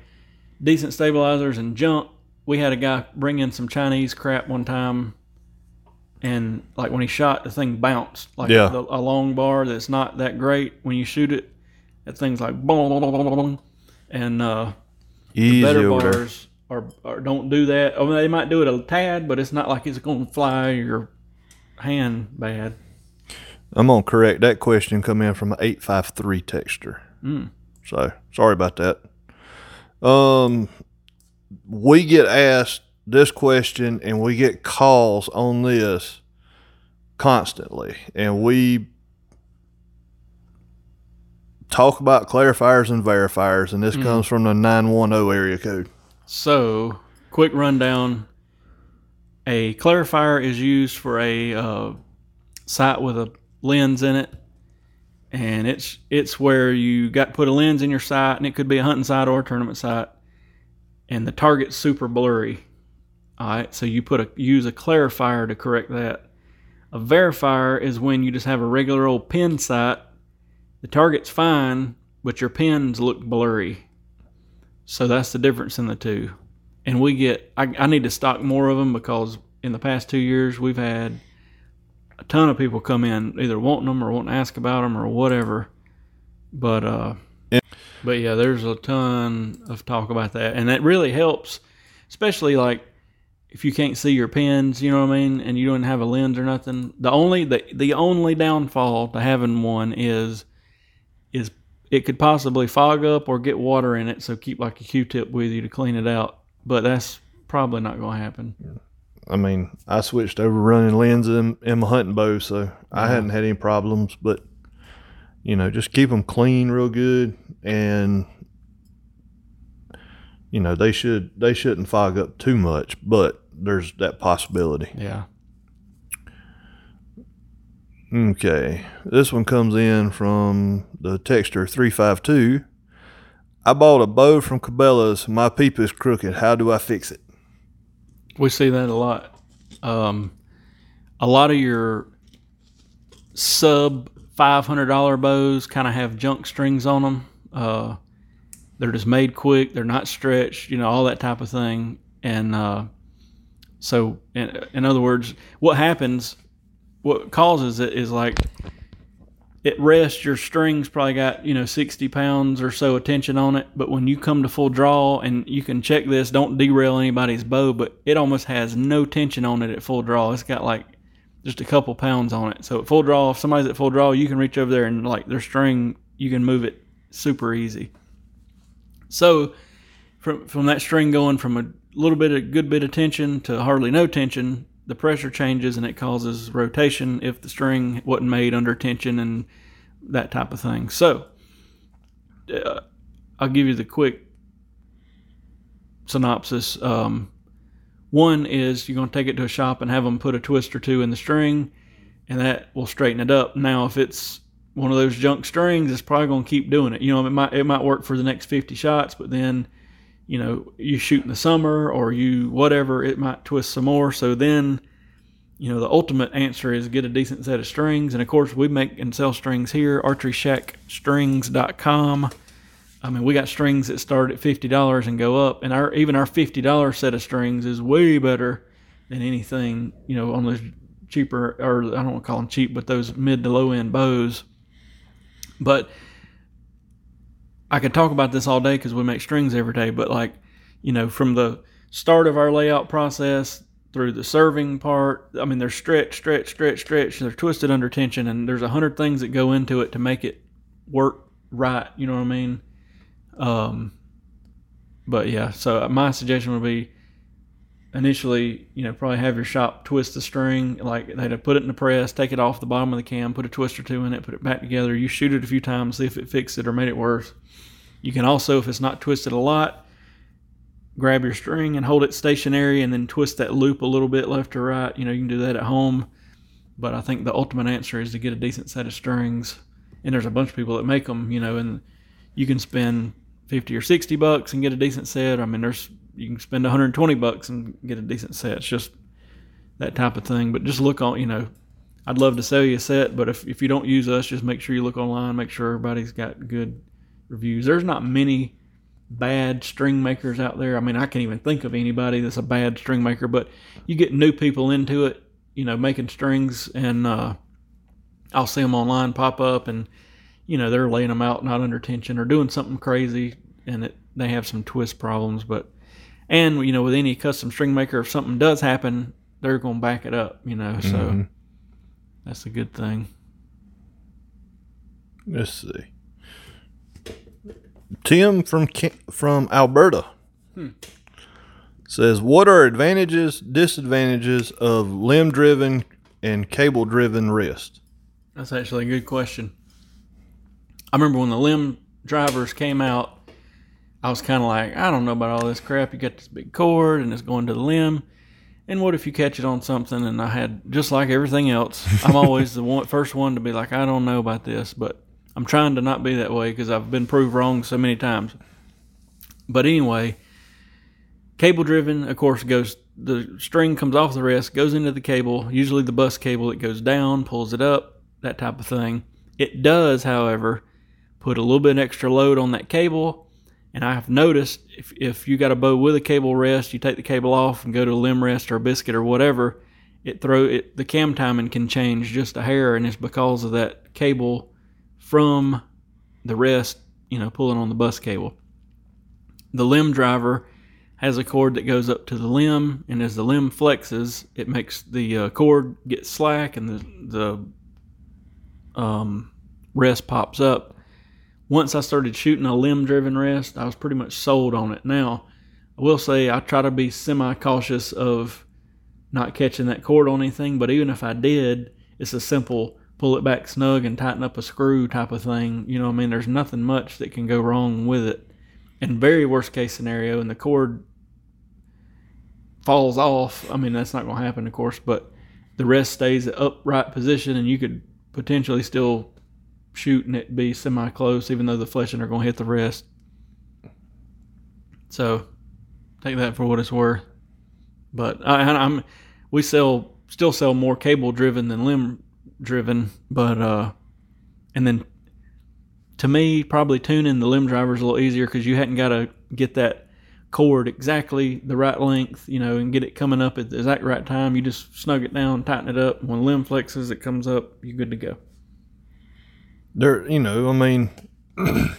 decent stabilizers and junk. We had a guy bring in some Chinese crap one time, and like when he shot, the thing bounced like Yeah. the, a long bar that's not that great. When you shoot it, that thing's like boom, boom, boom, boom, and uh, Easy better bars are, are don't do that. I mean, they might do it a tad, but it's not like it's going to fly your hand bad. I'm gonna correct that question. Come in from an eight five three texture. Mm. So sorry about that. Um, we get asked this question and we get calls on this constantly, and we talk about clarifiers and verifiers, and this comes from the nine one zero area code. So, quick rundown. A clarifier is used for a uh, sight with a lens in it, and it's it's where you got put a lens in your sight, and it could be a hunting sight or a tournament sight, and the target's super blurry. All right, so you put a use a clarifier to correct that. A verifier is when you just have a regular old pin sight. The target's fine, but your pins look blurry. So that's the difference in the two. And we get, I, I need to stock more of them because in the past two years we've had a ton of people come in either wanting them or wanting to ask about them or whatever. But, uh, Yeah. but yeah, there's a ton of talk about that. And that really helps, especially like if you can't see your pins, you know what I mean, and you don't have a lens or nothing. The only, the, the only downfall to having one is, is it could possibly fog up or get water in it, so keep like a Q-tip with you to clean it out. But that's probably not going to happen. I mean, I switched over running lenses in, in my hunting bow, so I hadn't had any problems. But you know, just keep them clean, real good, and you know they should they shouldn't fog up too much. But there's that possibility. Yeah. Okay, this one comes in from the texture three five two. I bought a bow from Cabela's. My peep is crooked. How do I fix it? We see that a lot. Um, a lot of your sub five hundred dollar bows kind of have junk strings on them. Uh, they're just made quick. They're not stretched. You know all that type of thing. And uh, so, in, in other words, what happens, what causes it is like at rest your strings probably got you know 60 pounds or so of tension on it but when you come to full draw and you can check this don't derail anybody's bow but it almost has no tension on it at full draw. It's got like just a couple pounds on it. So at full draw if somebody's at full draw you can reach over there and like their string you can move it super easy. So from from that string going from a little bit of good bit of tension to hardly no tension the pressure changes and it causes rotation if the string wasn't made under tension and that type of thing. So, uh, I'll give you the quick synopsis. Um, one is you're going to take it to a shop and have them put a twist or two in the string, and that will straighten it up. Now, if it's one of those junk strings, it's probably going to keep doing it. You know, it might it might work for the next 50 shots, but then you know you shoot in the summer or you whatever, it might twist some more. So then you know, the ultimate answer is get a decent set of strings. And of course, we make and sell strings here, archeryshackstrings.com. I mean, we got strings that start at $50 and go up. And our even our $50 set of strings is way better than anything, you know, on those cheaper, or I don't want to call them cheap, but those mid to low end bows. But I could talk about this all day because we make strings every day. But like, you know, from the start of our layout process through the serving part. I mean, they're stretched, stretched, stretched, stretched. They're twisted under tension, and there's a hundred things that go into it to make it work right. You know what I mean? Um, but yeah, so my suggestion would be initially, you know, probably have your shop twist the string, like they'd have put it in the press, take it off the bottom of the cam, put a twist or two in it, put it back together. You shoot it a few times, see if it fixed it or made it worse. You can also, if it's not twisted a lot, grab your string and hold it stationary and then twist that loop a little bit left or right. You know, you can do that at home. but I think the ultimate answer is to get a decent set of strings. And there's a bunch of people that make them, you know, and you can spend 50 or 60 bucks and get a decent set. I mean, there's you can spend 120 bucks and get a decent set. It's just that type of thing. But just look on, you know, I'd love to sell you a set, but if, if you don't use us, just make sure you look online, make sure everybody's got good reviews. There's not many bad string makers out there. I mean, I can't even think of anybody that's a bad string maker, but you get new people into it, you know, making strings, and uh, I'll see them online pop up, and you know, they're laying them out not under tension or doing something crazy, and it, they have some twist problems. But and you know, with any custom string maker, if something does happen, they're going to back it up. You know, so Mm-hmm. that's a good thing. Let's see. Tim from from Alberta hmm. says, "What are advantages, disadvantages of limb-driven and cable-driven wrist?" That's actually a good question. I remember when the limb drivers came out, I was kind of like, I don't know about all this crap. You got this big cord and it's going to the limb. And what if you catch it on something? And I had, just like everything else, I'm always the one, first one to be like, I don't know about this, but I'm trying to not be that way because I've been proved wrong so many times. But anyway, cable driven, of course, goes, the string comes off the rest, goes into the cable, usually the bus cable, it goes down, pulls it up, that type of thing. It does, however, put a little bit extra load on that cable. And I have noticed if, if you got a bow with a cable rest, you take the cable off and go to a limb rest or a biscuit or whatever, it throw it the cam timing can change just a hair, and it's because of that cable from the rest, you know, pulling on the bus cable. The limb driver has a cord that goes up to the limb, and as the limb flexes, it makes the uh, cord get slack, and the the um, rest pops up. Once I started shooting a limb driven rest, I was pretty much sold on it. Now, I will say I try to be semi cautious of not catching that cord on anything, but even if I did, it's a simple pull it back snug and tighten up a screw type of thing. You know, I mean, there's nothing much that can go wrong with it. And very worst case scenario, and the cord falls off, I mean, that's not going to happen, of course, but the rest stays at upright position, and you could potentially still shoot and it be semi close, even though the fletching are going to hit the rest. So take that for what it's worth. But I, I'm we sell still sell more cable driven than limb driven, but uh, and then to me probably tuning the limb driver is a little easier because you hadn't got to get that cord exactly the right length, you know, and get it coming up at the exact right time. You just snug it down, tighten it up. When limb flexes, it comes up. You're good to go. There, you know, I mean, (clears throat)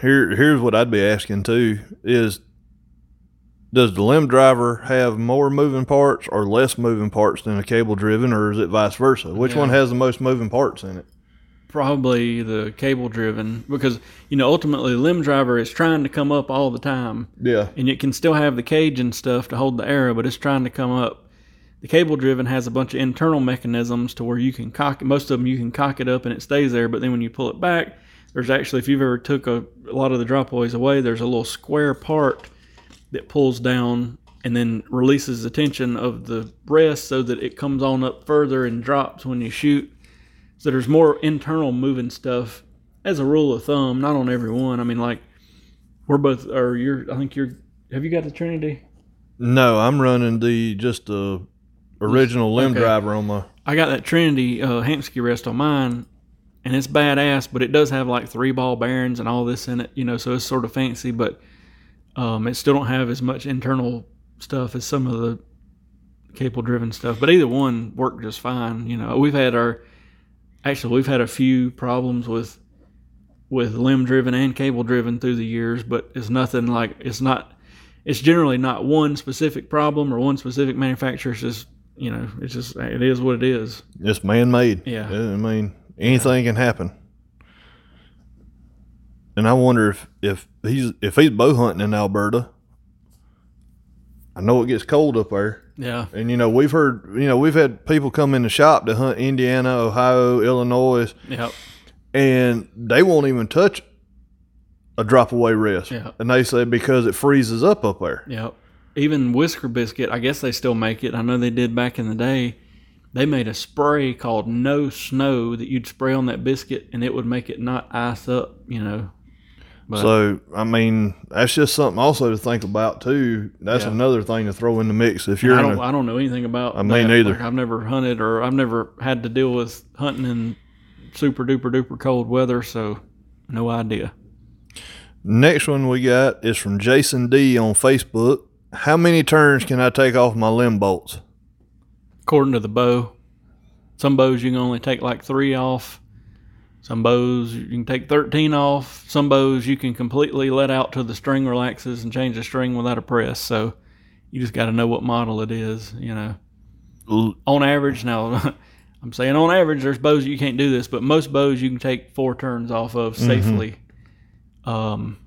here, here's what I'd be asking too: is does the limb driver have more moving parts or less moving parts than a cable driven, or is it vice versa? Which one has the most moving parts in it? Probably the cable driven because you know ultimately the limb driver is trying to come up all the time. Yeah, and it can still have the cage and stuff to hold the arrow, but it's trying to come up. The cable driven has a bunch of internal mechanisms to where you can cock it. Most of them you can cock it up and it stays there, but then when you pull it back, there's actually if you've ever took a, a lot of the drop away, there's a little square part that pulls down and then releases the tension of the rest so that it comes on up further and drops when you shoot. So there's more internal moving stuff as a rule of thumb, not on every one. I mean, like we're both, or you're, I think you're, have you got the Trinity? no, I'm running the just the original limb Okay. driver on my. I got that Trinity uh, Hamskea rest on mine, and it's badass, but it does have like three ball bearings and all this in it, you know, so it's sort of fancy, but um, it still don't have as much internal stuff as some of the cable driven stuff. But either one worked just fine. You know, we've had our actually we've had a few problems with with limb driven and cable driven through the years, but it's nothing like it's not. It's generally not one specific problem or one specific manufacturer. It's just you know, it's just it is what it is. It's man made. Yeah. I mean, anything can happen. And I wonder if, if he's if he's bow hunting in Alberta. I know it gets cold up there. Yeah, And you know, we've heard you know, we've had people come in the shop to hunt Indiana, Ohio, Illinois, yeah, and they won't even touch a drop away rest. Yeah. And they say because it freezes up up there. yeah. even Whisker Biscuit, I guess they still make it. I know they did back in the day. They made a spray called No Snow that you'd spray on that biscuit and it would make it not ice up, you know. But- so I mean, that's just something also to think about too. That's Yeah. another thing to throw in the mix if you're I don't, a, I don't know anything about. I mean, neither. Like, I've never hunted or I've never had to deal with hunting in super duper duper cold weather, so no idea. Next one we got is from Jason D on Facebook. How many turns can I take off my limb bolts? According to the bow, some bows you can only take like three off. Some bows you can take 13 off. Some bows you can completely let out till the string relaxes and change the string without a press. So you just got to know what model it is, you know. L- on average now (laughs) i'm saying on average there's bows you can't do this but most bows you can take four turns off of safely um,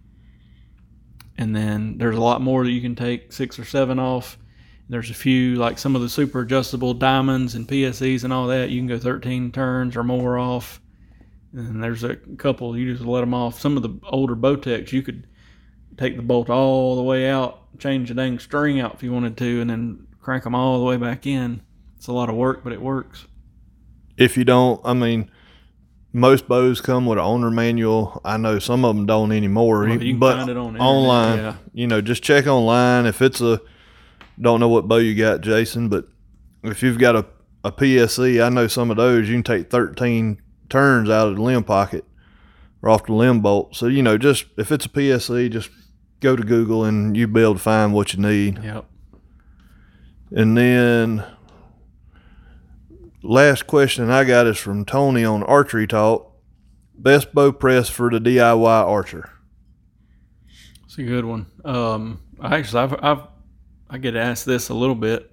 and then there's a lot more that you can take six or seven off there's a few like some of the super adjustable diamonds and PSEs and all that you can go 13 turns or more off and there's a couple you just let them off some of the older Bowtechs you could take the bolt all the way out change the dang string out if you wanted to and then crank them all the way back in it's a lot of work, but it works. If you don't, I mean, most bows come with an owner manual. I know some of them don't anymore, Well, you can but find it on online, internet, you know, just check online. If it's a, don't know what bow you got, Jason, but if you've got a, a PSE, I know some of those you can take 13 turns out of the limb pocket or off the limb bolt. So, you know, just if it's a PSE, just go to Google and you'll be able to find what you need. Yep. And then last question I got is from Tony on Archery Talk. Best bow press for the DIY archer. It's a good one. Um, I actually, I've, I've, I get asked this a little bit.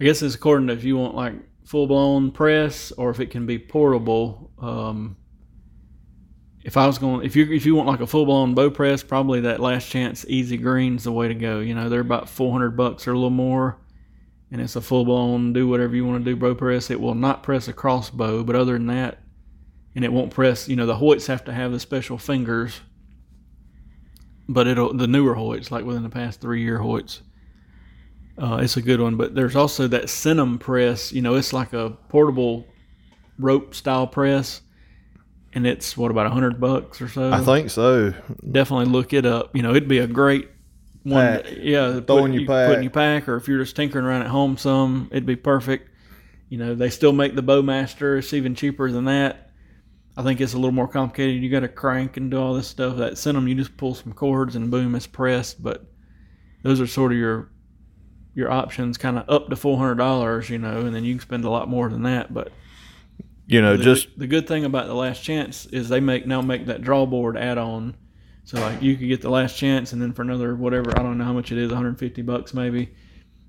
I guess it's according to if you want like full blown press or if it can be portable. Um, if I was going, if you if you want like a full blown bow press, probably that last chance EZ Green's the way to go. You know, they're about four hundred bucks or a little more, and it's a full blown do whatever you want to do bow press. It will not press a crossbow, but other than that, and it won't press. You know, the Hoyts have to have the special fingers but it'll the newer Hoyts, like within the past three year Hoyts. Uh, it's a good one, but there's also that Cinem press. You know, it's like a portable rope style press, and it's what about a hundred bucks or so. I think so. definitely look it up. You know, it'd be a great one. Pack. Yeah, Throw put, your you pack. put in your pack, or if you're just tinkering around at home, some it'd be perfect. You know, they still make the Bowmaster. It's even cheaper than that. I think it's a little more complicated. You got to crank and do all this stuff. That Cinema, you just pull some cords and boom, it's pressed. But those are sort of your your options, kind of up to four hundred dollars. You know, and then you can spend a lot more than that. But You know, the, just the good thing about the last chance is they make now make that draw board add on. So like you could get the last chance and then for another whatever I don't know how much it is 150 bucks maybe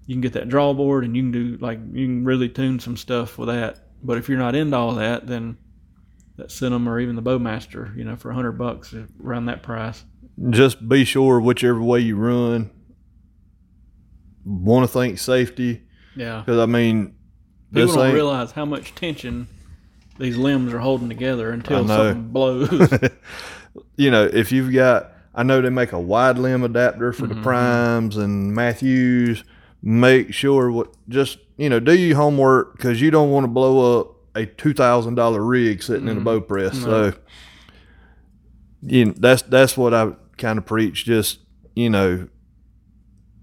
you can get that draw board and you can do like you can really tune some stuff with that. But if you're not into all that, then that Cinema or even the Bowmaster, you know, for 100 bucks uh, around that price. just be sure whichever way you run. Want to think safety Yeah, because I mean, people this don't realize how much tension these limbs are holding together until something blows. (laughs) you know, if you've got, I know they make a wide limb adapter for Mm-hmm. the primes and Mathews. Make sure what just you know do your homework because you don't want to blow up a two thousand dollar rig sitting in a bow press. So, you know, that's that's what I kind of preach. Just you know,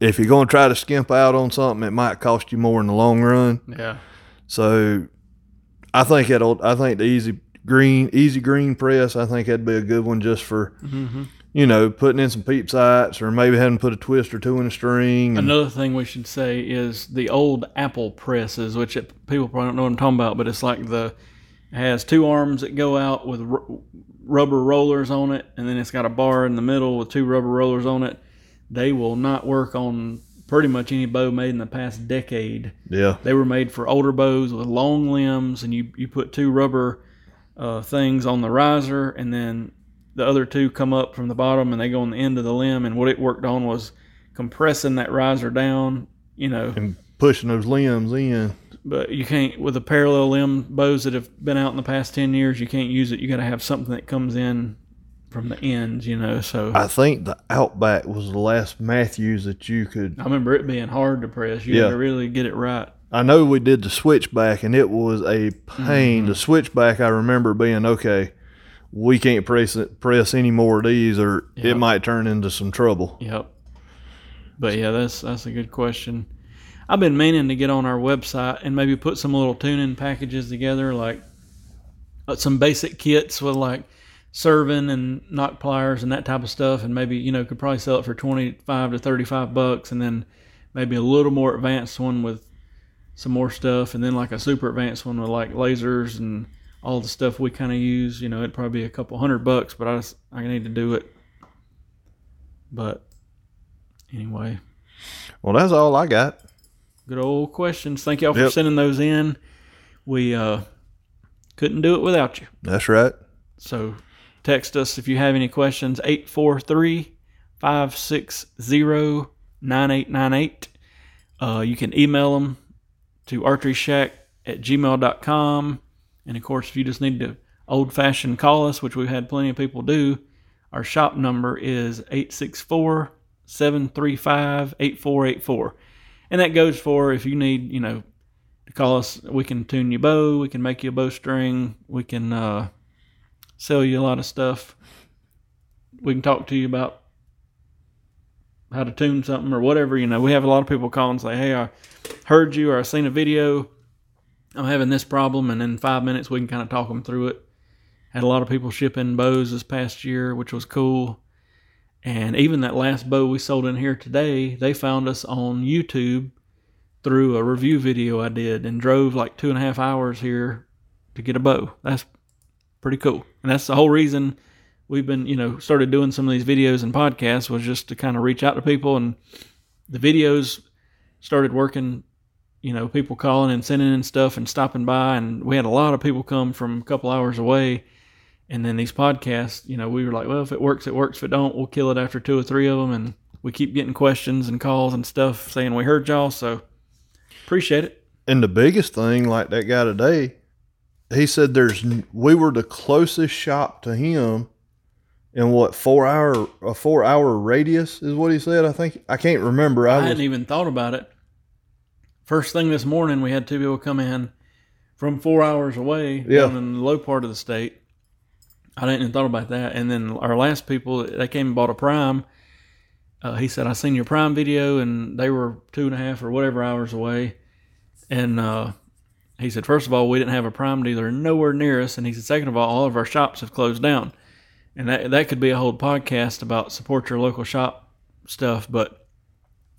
if you're going to try to skimp out on something, it might cost you more in the long run. yeah. So I think it'll I think the EZ Green EZ Green press, I think that'd be a good one just for Mm-hmm. you know, putting in some peep sights or maybe having to put a twist or two in a string. Another thing we should say is the old Apple presses, which it, people probably don't know what I'm talking about, but it's like the it has two arms that go out with ru- rubber rollers on it, and then it's got a bar in the middle with two rubber rollers on it. They will not work on pretty much any bow made in the past decade. yeah. They were made for older bows with long limbs, and you, you put two rubber uh, things on the riser, and then the other two come up from the bottom and they go on the end of the limb. And what it worked on was compressing that riser down, you know. And pushing those limbs in. But you can't, with the parallel limb bows that have been out in the past 10 years, you can't use it. You got to have something that comes in from the ends, you know. So I think the Outback was the last Mathews that you could. I remember it being hard to press. You Yeah. had to really get it right. I know we did the switchback, and it was a pain. The switchback, I remember being okay. We can't press press any more of these, or Yeah. it might turn into some trouble. Yep. But yeah, that's that's a good question. I've been meaning to get on our website and maybe put some little tuning packages together, like uh, some basic kits with like serving and nock pliers and that type of stuff, and maybe you know could probably sell it for twenty five to thirty five bucks, and then maybe a little more advanced one with some more stuff, and then like a super advanced one with like lasers and all the stuff we kind of use. You know, it'd probably be a couple hundred bucks, but I just I need to do it. But anyway, Well, that's all I got. good old questions. Thank y'all for sending those in. We uh, couldn't do it without you. That's right. So text us if you have any questions 843 560 9898. Uh, You can email them to archeryshack at gmail.com. And of course, if you just need to old fashioned call us, which we've had plenty of people do, our shop number is 864 735 8484. And that goes for if you need, you know, to call us, we can tune your bow, we can make you a bowstring, we can uh, sell you a lot of stuff. We can talk to you about how to tune something or whatever. You know, we have a lot of people call and say, "Hey, I heard you or I seen a video. I'm having this problem," and in five minutes we can kind of talk them through it. Had a lot of people shipping bows this past year, which was cool. And even that last bow we sold in here today, they found us on YouTube through a review video I did and drove like two and a half hours here to get a bow. That's pretty cool. And that's the whole reason we've been, you know, started doing some of these videos and podcasts was just to kind of reach out to people and the videos started working, you know, people calling and sending in stuff and stopping by and we had a lot of people come from a couple hours away. And then these podcasts, you know, we were like, well, if it works, it works. If it don't, we'll kill it after two or three of them. And we keep getting questions and calls and stuff saying we heard y'all. So appreciate it. And the biggest thing, like that guy today, he said there's we were the closest shop to him in what four hour a four hour radius is what he said. I think I can't remember. I I was, hadn't even thought about it. First thing this morning, we had two people come in from four hours away Yeah. down in the low part of the state. I didn't even thought about that. And then our last people, they came and bought a Prime. Uh, he said, I seen your Prime video, and they were two and a half or whatever hours away. And uh, he said, first of all, we didn't have a Prime dealer nowhere near us. And he said, second of all, all of our shops have closed down. And that, that could be a whole podcast about support your local shop stuff. But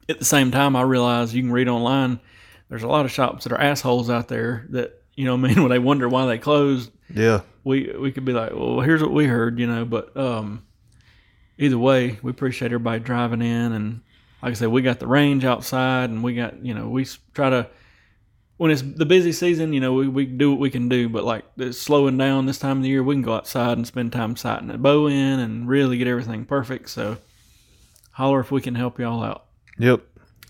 at the same time, I realize you can read online. There's a lot of shops that are assholes out there that you know, what I mean, (laughs) when they wonder why they closed, yeah, we we could be like, well, here's what we heard, you know. But um, either way, we appreciate everybody driving in, and like I said, we got the range outside, and we got you know we try to when it's the busy season, you know, we, we do what we can do, but like it's slowing down this time of the year, we can go outside and spend time sighting a bow in and really get everything perfect. So holler if we can help y'all out. yep.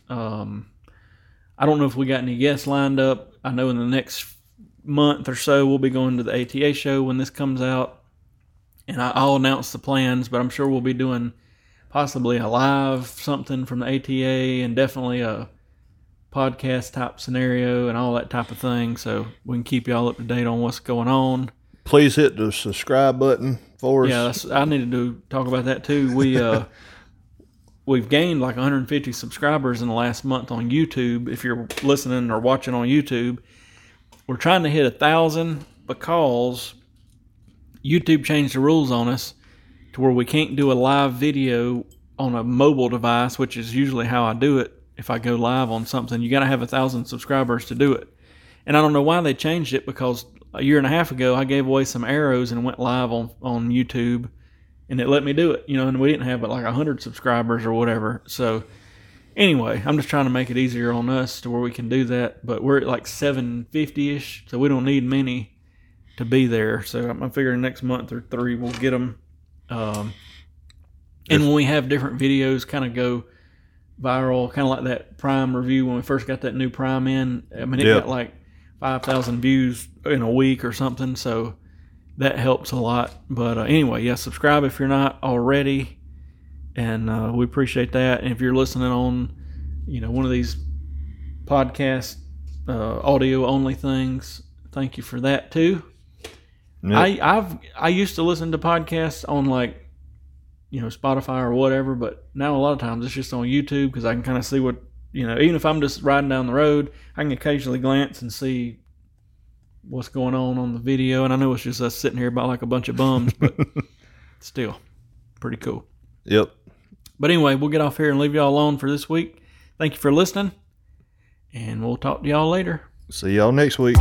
Um, I don't know if we got any guests lined up. I know in the next month or so we'll be going to the ATA show when this comes out, and I, I'll announce the plans. But I'm sure we'll be doing possibly a live something from the ATA and definitely a podcast type scenario and all that type of thing. So we can keep y'all up to date on what's going on. Please hit the subscribe button for us. Yeah, I needed to talk about that too. We uh, (laughs) we've gained like 150 subscribers in the last month on YouTube. If you're listening or watching on YouTube, we're trying to hit a thousand because YouTube changed the rules on us to where we can't do a live video on a mobile device, which is usually how I do it. If I go live on something, you got to have a thousand subscribers to do it. And I don't know why they changed it because a year and a half ago I gave away some arrows and went live on on YouTube, and it let me do it. You know, and we didn't have but like hundred subscribers or whatever. So anyway, I'm just trying to make it easier on us to where we can do that. But we're at like 750 ish, so we don't need many to be there. So I'm figuring next month or three we'll get them. Um, and when we have different videos, kind of go viral, kind of like that Prime review when we first got that new Prime in. I mean, it Yeah. got like 5,000 views in a week or something. So that helps a lot. But uh, anyway, yeah, subscribe if you're not already, and uh, we appreciate that. And if you're listening on, you know, one of these podcast uh, audio only things, thank you for that too. Yep. I I've I used to listen to podcasts on like you know Spotify or whatever, but now a lot of times it's just on YouTube because I can kind of see what you know. Even if I'm just riding down the road, I can occasionally glance and see what's going on on the video. And I know it's just us sitting here about like a bunch of bums, but (laughs) still pretty cool. yep. But anyway, we'll get off here and leave y'all alone for this week. Thank you for listening, and we'll talk to y'all later. See y'all next week.